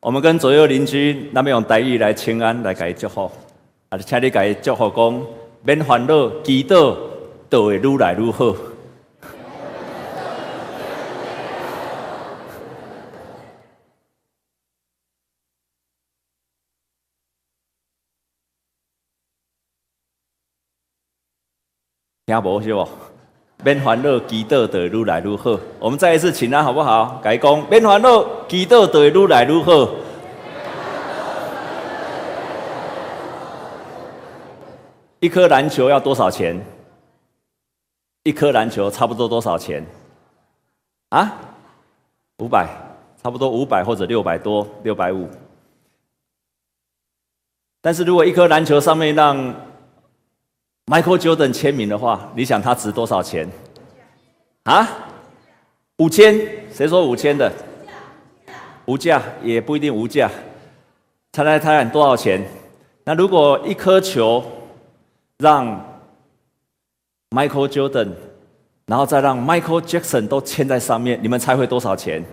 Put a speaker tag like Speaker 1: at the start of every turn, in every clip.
Speaker 1: 我们跟左右邻居那边用台语来请安，来给祝福，啊，请你给祝福讲，免烦恼，祈祷都会越来越好。听无是不？免烦恼，祈祷就会愈来愈好。我们再一次请安，好不好？改讲，免烦恼，祈祷就会愈来愈好。一颗篮球要多少钱？一颗篮球差不多多少钱？啊？五百，差不多五百或者六百多，六百五。但是如果一颗篮球上面让 Michael Jordan 签名的话，你想它值多少钱？啊？五千？谁说五千的？无价也不一定无价。猜猜猜，多少钱？那如果一颗球让 Michael Jordan，然后再让 Michael Jackson 都签在上面，你们猜会多少钱？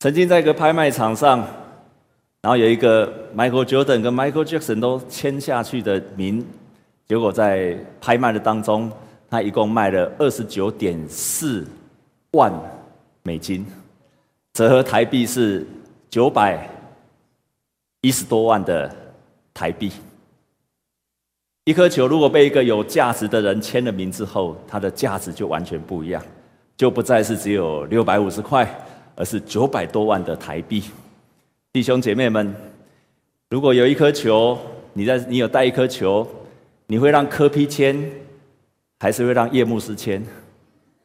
Speaker 1: 曾经在一个拍卖场上。然后有一个 Michael Jordan 跟 Michael Jackson 都签下去的名，结果在拍卖的当中，他一共卖了二十九点四万美金，折合台币是九百一十多万的台币。一颗球如果被一个有价值的人签了名之后，它的价值就完全不一样，就不再是只有六百五十块，而是九百多万的台币。弟兄姐妹们，如果有一颗球，你在你有带一颗球，你会让柯 P 签，还是会让叶牧师签？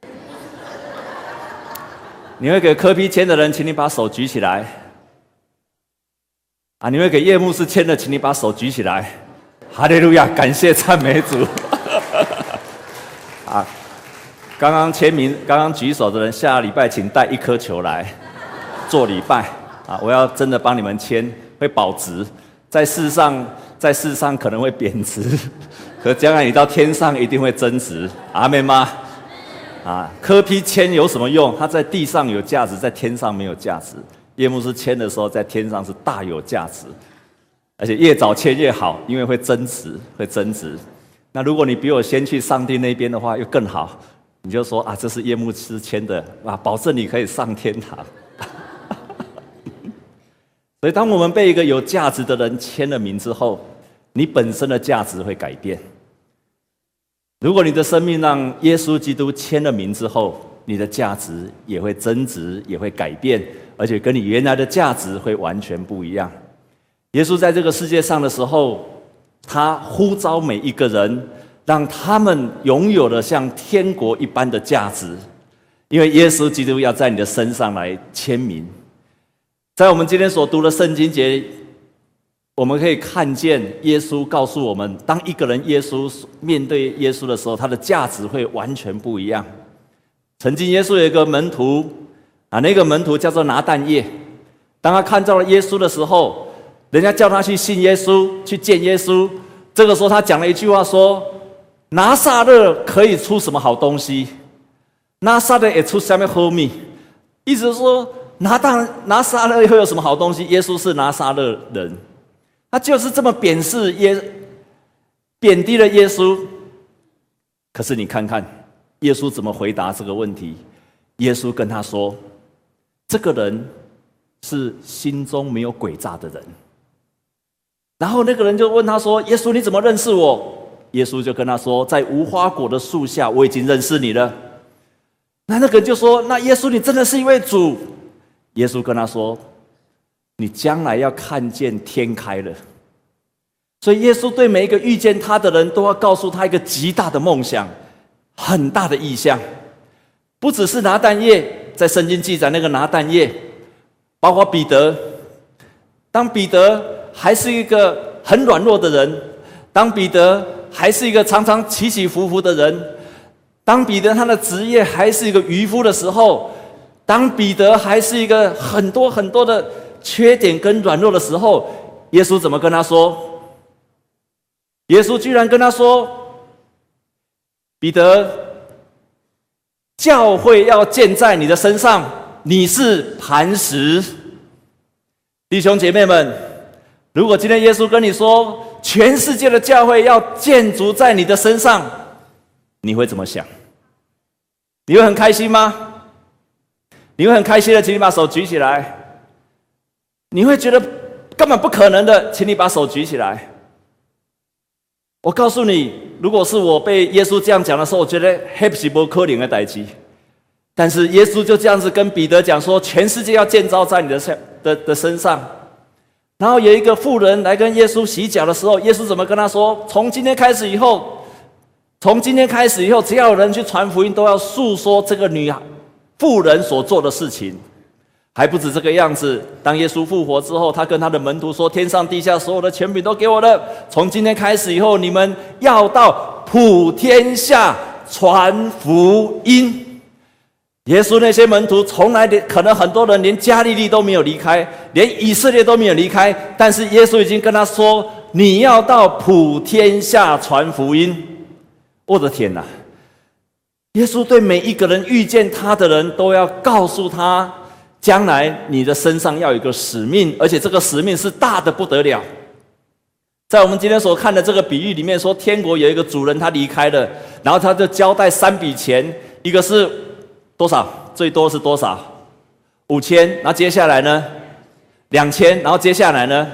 Speaker 1: 你会给柯 P 签的人，请你把手举起来。啊，你会给叶牧师签的，请你把手举起来。哈利路亚，感谢赞美主。啊，刚刚签名、刚刚举手的人，下礼拜请带一颗球来做礼拜。啊！我要真的帮你们签，会保值，在世上，在世上可能会贬值，可将来你到天上一定会增值。阿妹吗？啊，柯 P 签有什么用？它在地上有价值，在天上没有价值。夜幕师签的时候，在天上是大有价值，而且越早签越好，因为会增值，会增值。那如果你比我先去上帝那边的话，又更好。你就说啊，这是夜幕师签的，啊，保证你可以上天堂。所以，当我们被一个有价值的人签了名之后，你本身的价值会改变。如果你的生命让耶稣基督签了名之后，你的价值也会增值，也会改变，而且跟你原来的价值会完全不一样。耶稣在这个世界上的时候，他呼召每一个人，让他们拥有了像天国一般的价值，因为耶稣基督要在你的身上来签名。在我们今天所读的圣经节，我们可以看见耶稣告诉我们：当一个人耶稣面对耶稣的时候，他的价值会完全不一样。曾经耶稣有一个门徒啊，那个门徒叫做拿但业。当他看到了耶稣的时候，人家叫他去信耶稣，去见耶稣。这个时候，他讲了一句话说：“拿撒勒可以出什么好东西？拿撒勒也出什么好米？”意思是说。拿当拿撒勒会有什么好东西？耶稣是拿撒勒人，他就是这么贬视耶，贬低了耶稣。可是你看看耶稣怎么回答这个问题？耶稣跟他说：“这个人是心中没有诡诈的人。”然后那个人就问他说：“耶稣，你怎么认识我？”耶稣就跟他说：“在无花果的树下，我已经认识你了。”那那个人就说：“那耶稣，你真的是一位主？”耶稣跟他说：“你将来要看见天开了。”所以耶稣对每一个遇见他的人都要告诉他一个极大的梦想、很大的意象。不只是拿蛋液，在圣经记载那个拿蛋液，包括彼得。当彼得还是一个很软弱的人，当彼得还是一个常常起起伏伏的人，当彼得他的职业还是一个渔夫的时候。当彼得还是一个很多很多的缺点跟软弱的时候，耶稣怎么跟他说？耶稣居然跟他说：“彼得，教会要建在你的身上，你是磐石。弟兄姐妹们，如果今天耶稣跟你说，全世界的教会要建筑在你的身上，你会怎么想？你会很开心吗？你会很开心的，请你把手举起来。你会觉得根本不可能的，请你把手举起来。我告诉你，如果是我被耶稣这样讲的时候，我觉得黑不起波可怜的代志。但是耶稣就这样子跟彼得讲说，全世界要建造在你的身的的身上。然后有一个妇人来跟耶稣洗脚的时候，耶稣怎么跟他说？从今天开始以后，从今天开始以后，只要有人去传福音，都要诉说这个女富人所做的事情。还不止这个样子。当耶稣复活之后，他跟他的门徒说：“天上地下所有的权柄都给我了。从今天开始以后，你们要到普天下传福音。”耶稣那些门徒从来连可能很多人连加利利都没有离开，连以色列都没有离开，但是耶稣已经跟他说：“你要到普天下传福音。”我的天哪！耶稣对每一个人遇见他的人都要告诉他。将来你的身上要有一个使命，而且这个使命是大的不得了。在我们今天所看的这个比喻里面，说天国有一个主人，他离开了，然后他就交代三笔钱，一个是多少？最多是多少？五千。然后接下来呢？两千。然后接下来呢？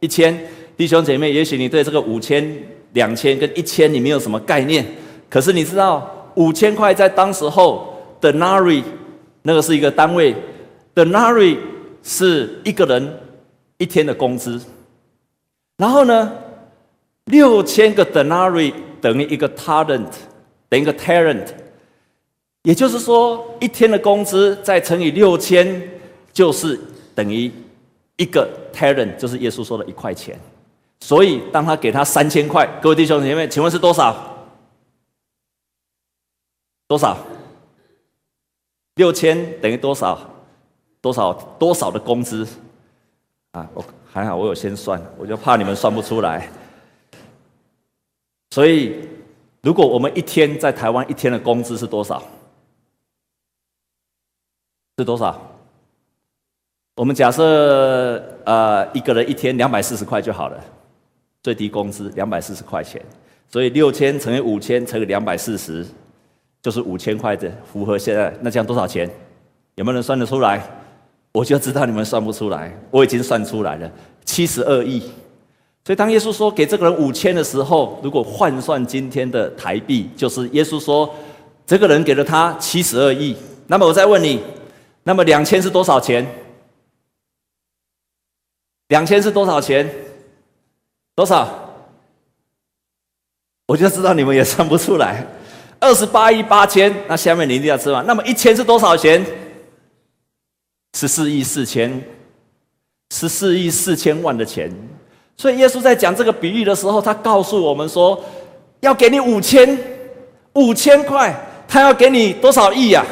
Speaker 1: 一千。弟兄姐妹，也许你对这个五千、两千跟一千你没有什么概念，可是你知道五千块在当时候的 denarii 那个是一个单位。，denari 是一个人一天的工资，然后呢，六千个 denari 等于一个 talent，等于一个 talent，也就是说，一天的工资再乘以六千，就是等于一个 talent，就是耶稣说的一块钱。所以，当他给他三千块，各位弟兄姐妹，请问是多少？多少？六千等于多少？多少多少的工资啊？我还好，我有先算，我就怕你们算不出来。所以，如果我们一天在台湾一天的工资是多少？是多少？我们假设呃一个人一天两百四十块就好了，最低工资两百四十块钱，所以六千乘以五千乘以两百四十，就是五千块的，符合现在那这样多少钱？有没有人算得出来？我就知道你们算不出来，我已经算出来了，七十二亿。所以当耶稣说给这个人五千的时候，如果换算今天的台币，就是耶稣说这个人给了他七十二亿。那么我再问你，那么两千是多少钱？两千是多少钱？多少？我就知道你们也算不出来，二十八亿八千。那下面你一定要知道，那么一千是多少钱？十四亿四千，十四亿四千万的钱，所以耶稣在讲这个比喻的时候，他告诉我们说，要给你五千，五千块，他要给你多少亿呀？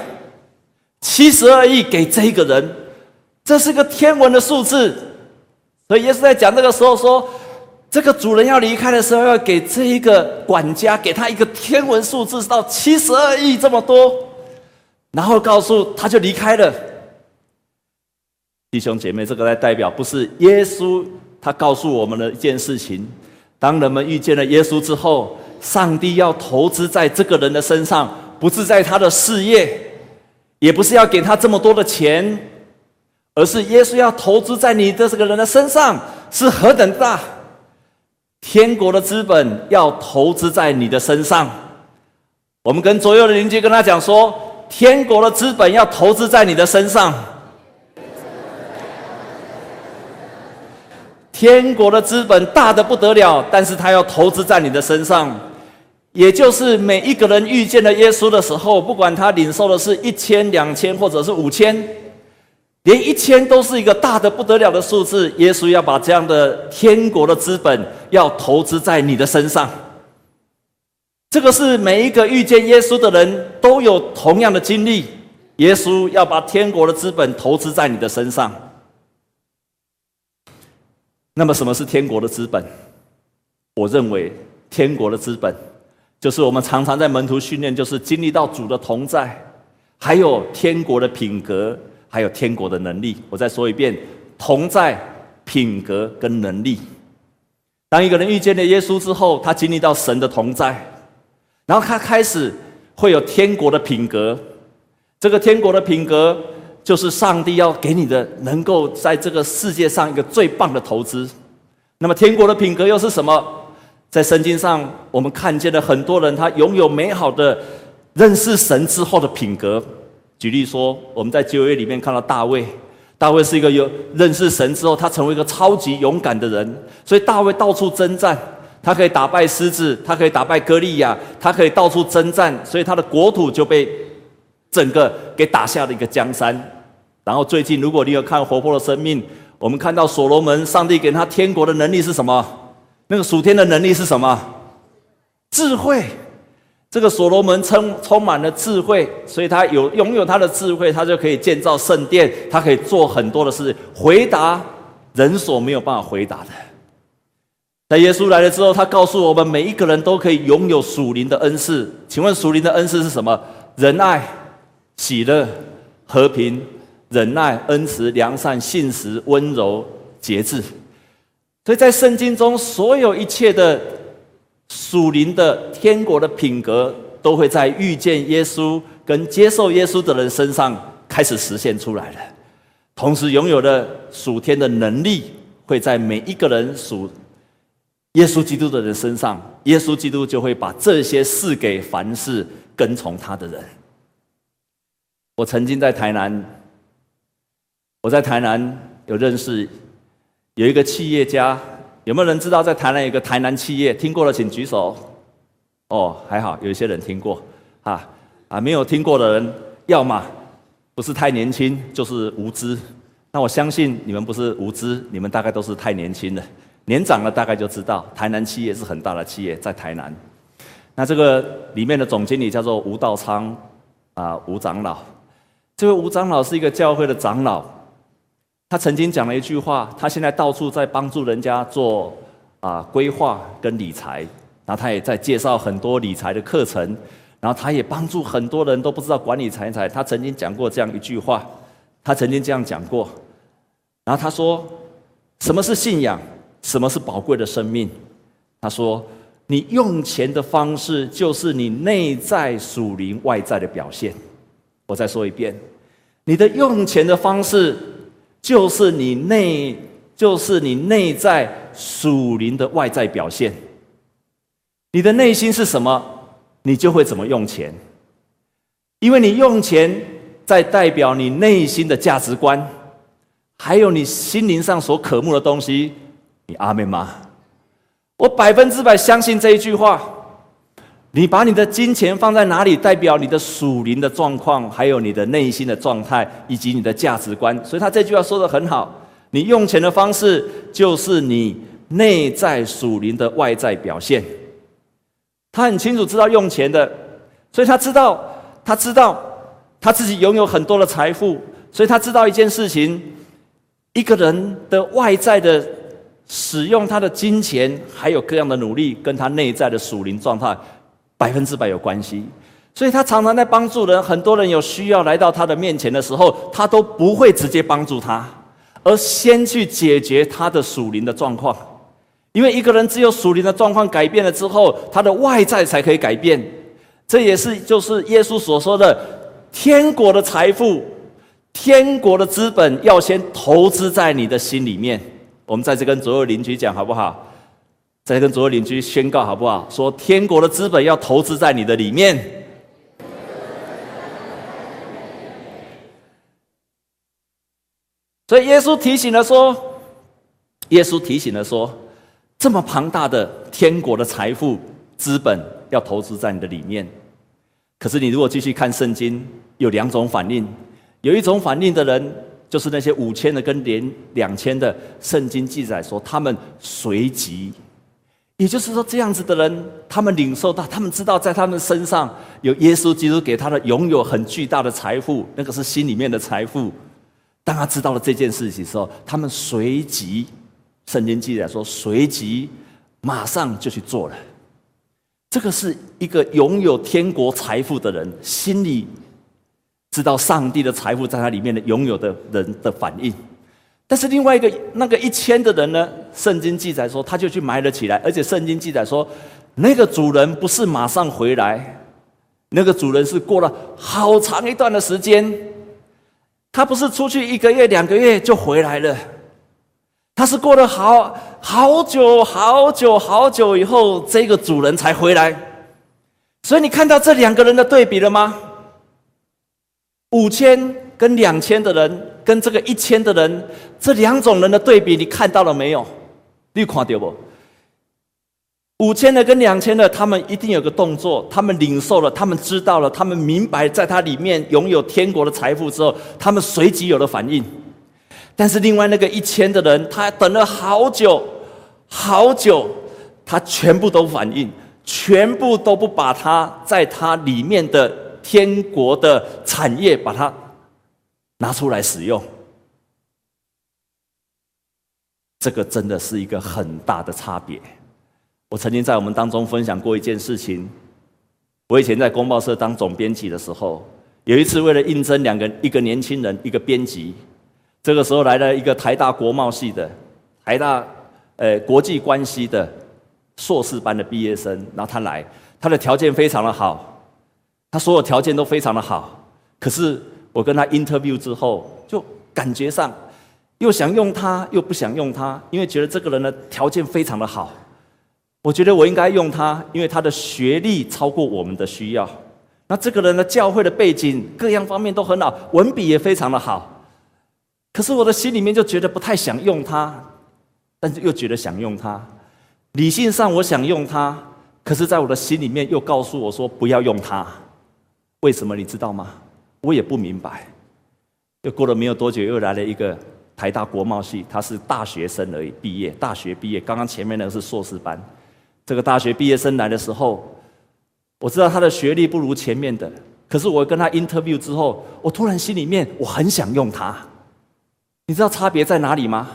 Speaker 1: 七十二亿给这个人，这是个天文的数字。所以耶稣在讲这个时候说，这个主人要离开的时候，要给这一个管家给他一个天文数字，到七十二亿这么多，然后告诉他就离开了。弟兄姐妹，这个来代表不是耶稣，他告诉我们的一件事情：当人们遇见了耶稣之后，上帝要投资在这个人的身上，不是在他的事业，也不是要给他这么多的钱，而是耶稣要投资在你的这个人的身上，是何等大！天国的资本要投资在你的身上。我们跟左右的邻居跟他讲说：天国的资本要投资在你的身上。天国的资本大的不得了，但是他要投资在你的身上，也就是每一个人遇见了耶稣的时候，不管他领受的是一千、两千或者是五千，连一千都是一个大的不得了的数字。耶稣要把这样的天国的资本要投资在你的身上，这个是每一个遇见耶稣的人都有同样的经历。耶稣要把天国的资本投资在你的身上。那么，什么是天国的资本？我认为，天国的资本就是我们常常在门徒训练，就是经历到主的同在，还有天国的品格，还有天国的能力。我再说一遍：同在、品格跟能力。当一个人遇见了耶稣之后，他经历到神的同在，然后他开始会有天国的品格。这个天国的品格，就是上帝要给你的，能够在这个世界上一个最棒的投资。那么，天国的品格又是什么？在圣经上，我们看见了很多人，他拥有美好的认识神之后的品格。举例说，我们在旧约里面看到大卫，大卫是一个有认识神之后，他成为一个超级勇敢的人。所以，大卫到处征战，他可以打败狮子，他可以打败歌利亚，他可以到处征战，所以他的国土就被整个给打下了一个江山。然后最近，如果你有看《活泼的生命》，我们看到所罗门，上帝给他天国的能力是什么？那个属天的能力是什么？智慧。这个所罗门充充满了智慧，所以他有拥有他的智慧，他就可以建造圣殿，他可以做很多的事，回答人所没有办法回答的。在耶稣来了之后，他告诉我们，每一个人都可以拥有属灵的恩赐。请问属灵的恩赐是什么？仁爱、喜乐、和平。忍耐、恩慈、良善、信实、温柔、节制，所以在圣经中，所有一切的属灵的天国的品格，都会在遇见耶稣跟接受耶稣的人身上开始实现出来了。同时，拥有的属天的能力，会在每一个人属耶稣基督的人身上，耶稣基督就会把这些赐给凡是跟从他的人。我曾经在台南。我在台南有认识有一个企业家，有没有人知道在台南有一个台南企业？听过的请举手。哦，还好有一些人听过啊啊，没有听过的人，要么不是太年轻，就是无知。那我相信你们不是无知，你们大概都是太年轻了。年长了大概就知道，台南企业是很大的企业，在台南。那这个里面的总经理叫做吴道昌啊，吴长老。这位吴长老是一个教会的长老。他曾经讲了一句话，他现在到处在帮助人家做啊规划跟理财，然后他也在介绍很多理财的课程，然后他也帮助很多人都不知道管理财产。他曾经讲过这样一句话，他曾经这样讲过，然后他说：“什么是信仰？什么是宝贵的生命？”他说：“你用钱的方式，就是你内在属灵外在的表现。”我再说一遍，你的用钱的方式。就是你内，就是你内在属灵的外在表现。你的内心是什么，你就会怎么用钱。因为你用钱，在代表你内心的价值观，还有你心灵上所渴慕的东西。你阿妹吗？我百分之百相信这一句话。你把你的金钱放在哪里，代表你的属灵的状况，还有你的内心的状态，以及你的价值观。所以他这句话说得很好：你用钱的方式，就是你内在属灵的外在表现。他很清楚知道用钱的，所以他知道，他知道他自己拥有很多的财富，所以他知道一件事情：一个人的外在的使用他的金钱，还有各样的努力，跟他内在的属灵状态。百分之百有关系，所以他常常在帮助人。很多人有需要来到他的面前的时候，他都不会直接帮助他，而先去解决他的属灵的状况。因为一个人只有属灵的状况改变了之后，他的外在才可以改变。这也是就是耶稣所说的：天国的财富、天国的资本，要先投资在你的心里面。我们在这跟左右邻居讲好不好？再跟左右邻居宣告好不好？说天国的资本要投资在你的里面。所以耶稣提醒了说，耶稣提醒了说，这么庞大的天国的财富资本要投资在你的里面。可是你如果继续看圣经，有两种反应。有一种反应的人，就是那些五千的跟连两千的，圣经记载说他们随即。也就是说，这样子的人，他们领受到，他们知道，在他们身上有耶稣基督给他的拥有很巨大的财富，那个是心里面的财富。当他知道了这件事情的时候，他们随即，圣经记载说，随即马上就去做了。这个是一个拥有天国财富的人心里知道上帝的财富在他里面的拥有的人的反应。但是另外一个那个一千的人呢？圣经记载说，他就去埋了起来，而且圣经记载说，那个主人不是马上回来，那个主人是过了好长一段的时间，他不是出去一个月两个月就回来了，他是过了好好久好久好久以后，这个主人才回来。所以你看到这两个人的对比了吗？五千跟两千的人。跟这个一千的人，这两种人的对比，你看到了没有？你看到不？五千的跟两千的，他们一定有个动作，他们领受了，他们知道了，他们明白，在他里面拥有天国的财富之后，他们随即有了反应。但是另外那个一千的人，他等了好久，好久，他全部都反应，全部都不把他在他里面的天国的产业把它。拿出来使用，这个真的是一个很大的差别。我曾经在我们当中分享过一件事情。我以前在公报社当总编辑的时候，有一次为了应征两个一个年轻人一个编辑，这个时候来了一个台大国贸系的台大呃国际关系的硕士班的毕业生，然后他来，他的条件非常的好，他所有条件都非常的好，可是。我跟他 interview 之后，就感觉上又想用他，又不想用他，因为觉得这个人的条件非常的好。我觉得我应该用他，因为他的学历超过我们的需要。那这个人的教会的背景各样方面都很好，文笔也非常的好。可是我的心里面就觉得不太想用他，但是又觉得想用他。理性上我想用他，可是在我的心里面又告诉我说不要用他。为什么你知道吗？我也不明白，又过了没有多久，又来了一个台大国贸系，他是大学生而已，毕业，大学毕业。刚刚前面那个是硕士班，这个大学毕业生来的时候，我知道他的学历不如前面的，可是我跟他 interview 之后，我突然心里面我很想用他。你知道差别在哪里吗？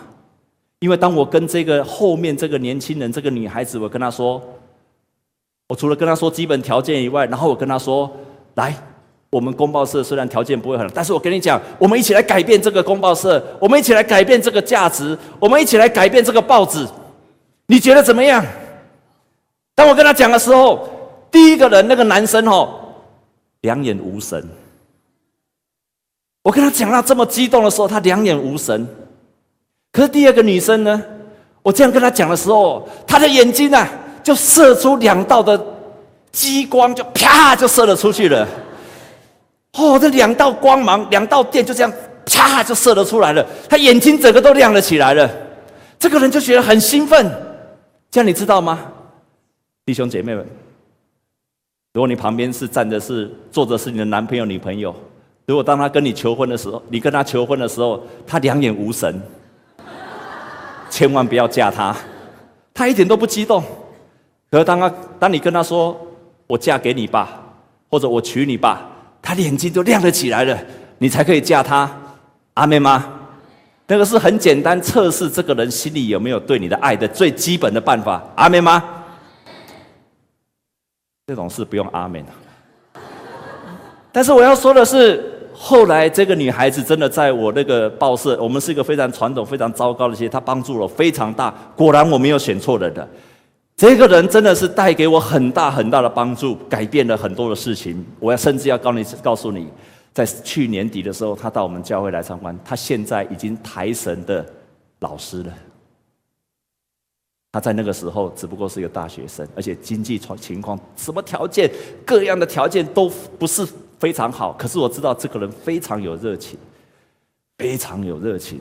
Speaker 1: 因为当我跟这个后面这个年轻人，这个女孩子，我跟她说，我除了跟她说基本条件以外，然后我跟她说，来。我们公报社虽然条件不会很，但是我跟你讲，我们一起来改变这个公报社，我们一起来改变这个价值，我们一起来改变这个报纸，你觉得怎么样？当我跟他讲的时候，第一个人那个男生哦，两眼无神。我跟他讲到这么激动的时候，他两眼无神。可是第二个女生呢，我这样跟他讲的时候，他的眼睛啊，就射出两道的激光，就啪就射了出去了。哦，这两道光芒，两道电就这样啪就射了出来了，他眼睛整个都亮了起来了。这个人就觉得很兴奋，这样你知道吗？弟兄姐妹们，如果你旁边是站着是坐着是你的男朋友女朋友，如果当他跟你求婚的时候，你跟他求婚的时候，他两眼无神，千万不要嫁他，他一点都不激动。可是当他当你跟他说我嫁给你吧，或者我娶你吧。他眼睛都亮了起来了，你才可以嫁他，阿妹吗？那个是很简单测试这个人心里有没有对你的爱的最基本的办法，阿妹吗？这种事不用阿们。但是我要说的是，后来这个女孩子真的在我那个报社，我们是一个非常传统、非常糟糕的企业，她帮助了非常大。果然我没有选错人的。这个人真的是带给我很大很大的帮助，改变了很多的事情。我要甚至要告你告诉你，在去年底的时候，他到我们教会来参观，他现在已经台神的老师了。他在那个时候只不过是一个大学生，而且经济情况、什么条件、各样的条件都不是非常好。可是我知道这个人非常有热情，非常有热情。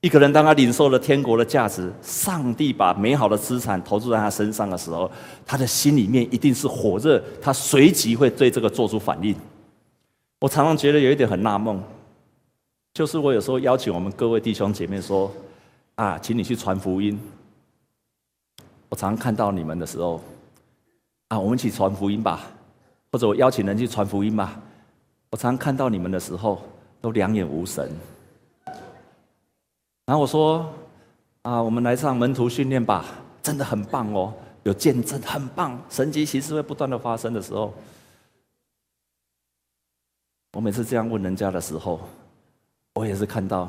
Speaker 1: 一个人当他领受了天国的价值，上帝把美好的资产投注在他身上的时候，他的心里面一定是火热，他随即会对这个做出反应。我常常觉得有一点很纳闷，就是我有时候邀请我们各位弟兄姐妹说：“啊，请你去传福音。”我常常看到你们的时候，啊，我们一起传福音吧，或者我邀请人去传福音吧。我常常看到你们的时候，都两眼无神。然后我说：“啊，我们来上门徒训练吧，真的很棒哦，有见证，很棒，神迹其实会不断的发生的时候。”我每次这样问人家的时候，我也是看到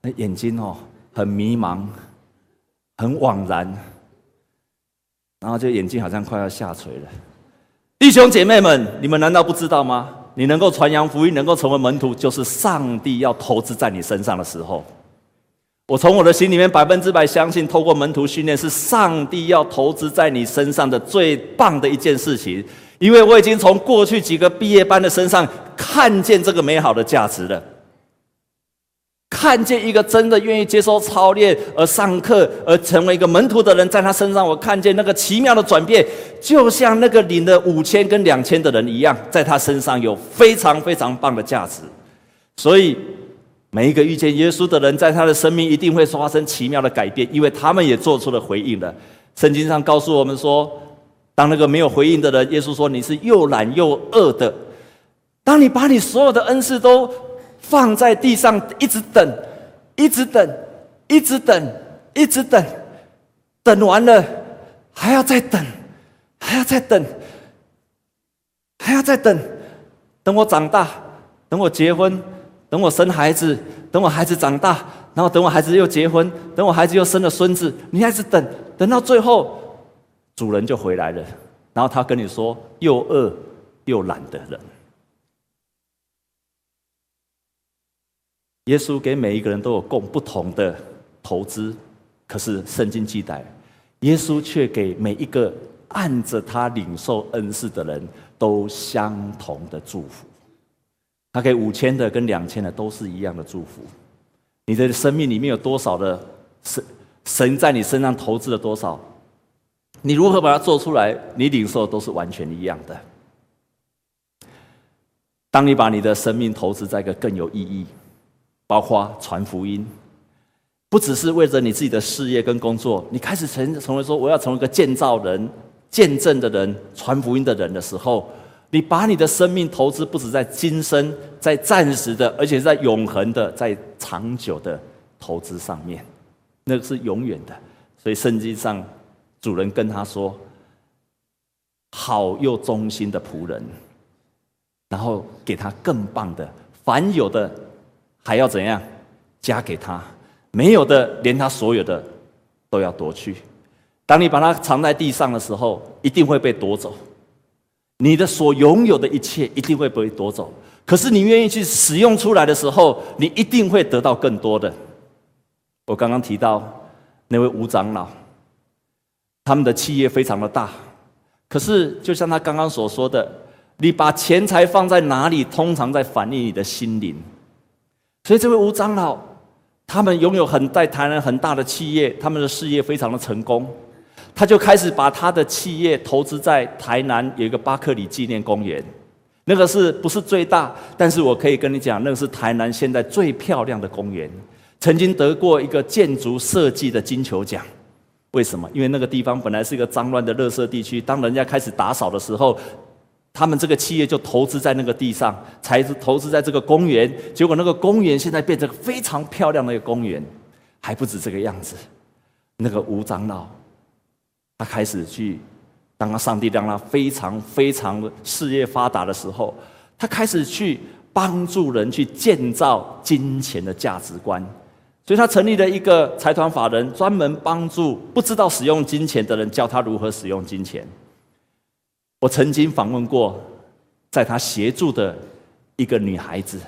Speaker 1: 那眼睛哦，很迷茫，很惘然，然后就眼睛好像快要下垂了。弟兄姐妹们，你们难道不知道吗？你能够传扬福音，能够成为门徒，就是上帝要投资在你身上的时候。我从我的心里面百分之百相信，透过门徒训练是上帝要投资在你身上的最棒的一件事情。因为我已经从过去几个毕业班的身上看见这个美好的价值了，看见一个真的愿意接受操练而上课而成为一个门徒的人，在他身上，我看见那个奇妙的转变，就像那个领了五千跟两千的人一样，在他身上有非常非常棒的价值，所以。每一个遇见耶稣的人，在他的生命一定会发生奇妙的改变，因为他们也做出了回应了。圣经上告诉我们说，当那个没有回应的人，耶稣说：“你是又懒又饿的。”当你把你所有的恩赐都放在地上，一直等，一直等，一直等，一直等，等完了还要再等，还要再等，还要再等，等我长大，等我结婚。等我生孩子，等我孩子长大，然后等我孩子又结婚，等我孩子又生了孙子，你还是等，等到最后，主人就回来了，然后他跟你说：“又饿又懒的人。”耶稣给每一个人都有供不同的投资，可是圣经记载，耶稣却给每一个按着他领受恩赐的人都相同的祝福。他给五千的跟两千的都是一样的祝福。你的生命里面有多少的神神在你身上投资了多少？你如何把它做出来？你领受都是完全一样的。当你把你的生命投资在一个更有意义，包括传福音，不只是为着你自己的事业跟工作，你开始成成为说我要成为一个建造人、见证的人、传福音的人的时候。你把你的生命投资不止在今生，在暂时的，而且在永恒的，在长久的投资上面，那个是永远的。所以圣经上主人跟他说：“好又忠心的仆人。”然后给他更棒的，凡有的还要怎样加给他，没有的连他所有的都要夺去。当你把它藏在地上的时候，一定会被夺走。你的所拥有的一切一定会被夺走，可是你愿意去使用出来的时候，你一定会得到更多的。我刚刚提到那位吴长老，他们的企业非常的大，可是就像他刚刚所说的，你把钱财放在哪里，通常在反映你的心灵。所以这位吴长老，他们拥有很在台南很大的企业，他们的事业非常的成功。他就开始把他的企业投资在台南有一个巴克里纪念公园，那个是不是最大？但是我可以跟你讲，那个是台南现在最漂亮的公园，曾经得过一个建筑设计的金球奖。为什么？因为那个地方本来是一个脏乱的垃圾地区，当人家开始打扫的时候，他们这个企业就投资在那个地上，才投资在这个公园。结果那个公园现在变成非常漂亮的一个公园，还不止这个样子。那个吴长老。他开始去，当他上帝让他非常非常事业发达的时候，他开始去帮助人去建造金钱的价值观，所以他成立了一个财团法人，专门帮助不知道使用金钱的人，教他如何使用金钱。我曾经访问过，在他协助的一个女孩子，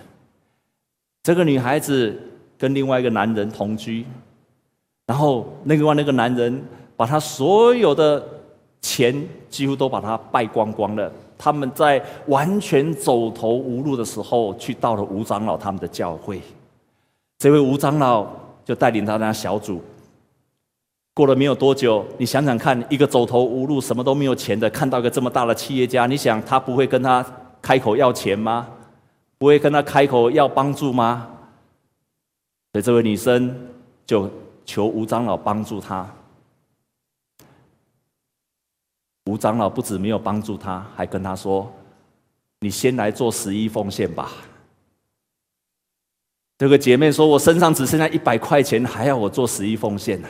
Speaker 1: 这个女孩子跟另外一个男人同居，然后另外那个男人。把他所有的钱几乎都把他败光光了。他们在完全走投无路的时候，去到了吴长老他们的教会。这位吴长老就带领他那小组。过了没有多久，你想想看，一个走投无路、什么都没有钱的，看到一个这么大的企业家，你想他不会跟他开口要钱吗？不会跟他开口要帮助吗？所以这位女生就求吴长老帮助她。吴长老不止没有帮助他，还跟他说：“你先来做十一奉献吧。”这个姐妹说：“我身上只剩下一百块钱，还要我做十一奉献？”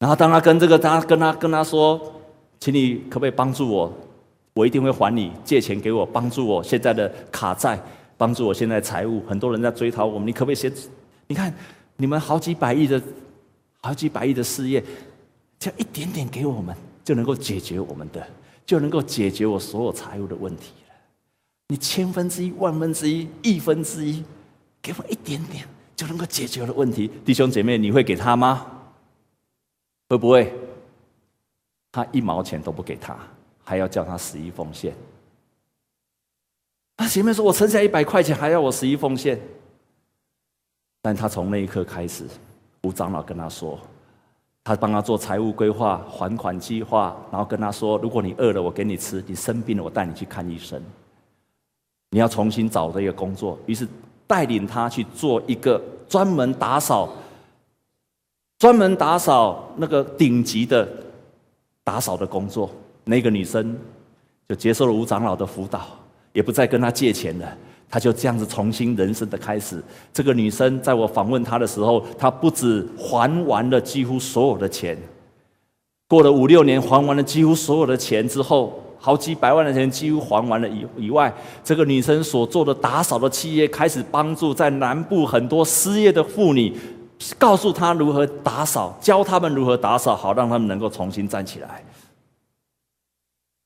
Speaker 1: 然后当他跟这个他跟他跟他说：“请你可不可以帮助我？我一定会还你借钱给我，帮助我现在的卡债，帮助我现在财务。很多人在追讨我们，你可不可以先？你看你们好几百亿的、好几百亿的事业，就一点点给我们，就能够解决我们的，就能够解决我所有财务的问题了。你千分之一、万分之一、亿分之一，给我一点点，就能够解决的问题。弟兄姐妹，你会给他吗？会不会？他一毛钱都不给他。还要叫他十一奉献，他前面说：“我存下一百块钱，还要我十一奉献。”但他从那一刻开始，吴长老跟他说：“他帮他做财务规划、还款计划，然后跟他说：如果你饿了，我给你吃；你生病了，我带你去看医生。你要重新找这个工作。”于是带领他去做一个专门打扫、专门打扫那个顶级的打扫的工作。那个女生就接受了吴长老的辅导，也不再跟他借钱了。她就这样子重新人生的开始。这个女生在我访问她的时候，她不止还完了几乎所有的钱，过了五六年还完了几乎所有的钱之后，好几百万的钱几乎还完了以以外，这个女生所做的打扫的企业开始帮助在南部很多失业的妇女，告诉她如何打扫，教他们如何打扫，好让他们能够重新站起来。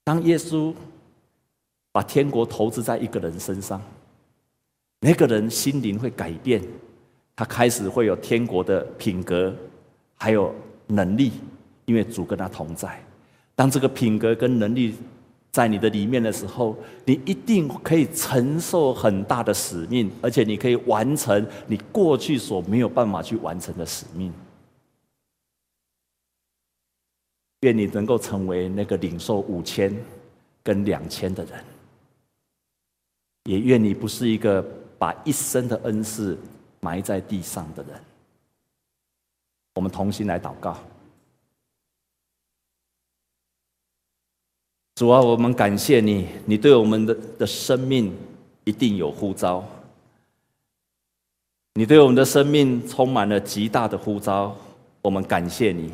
Speaker 1: 当耶稣把天国投资在一个人身上，那个人心灵会改变，他开始会有天国的品格，还有能力，因为主跟他同在。当这个品格跟能力在你的里面的时候，你一定可以承受很大的使命，而且你可以完成你过去所没有办法去完成的使命。愿你能够成为那个领受五千跟两千的人，也愿你不是一个把一生的恩赐埋在地上的人。我们同心来祷告。主啊，我们感谢你，你对我们的的生命一定有呼召，你对我们的生命充满了极大的呼召，我们感谢你。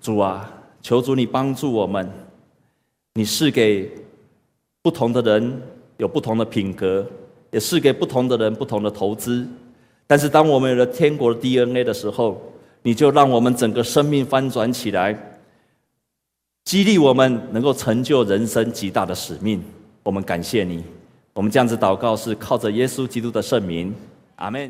Speaker 1: 主啊，求主你帮助我们。你是给不同的人有不同的品格，也是给不同的人不同的投资。但是，当我们有了天国的 DNA 的时候，你就让我们整个生命翻转起来，激励我们能够成就人生极大的使命。我们感谢你。我们这样子祷告是靠着耶稣基督的圣名。阿门。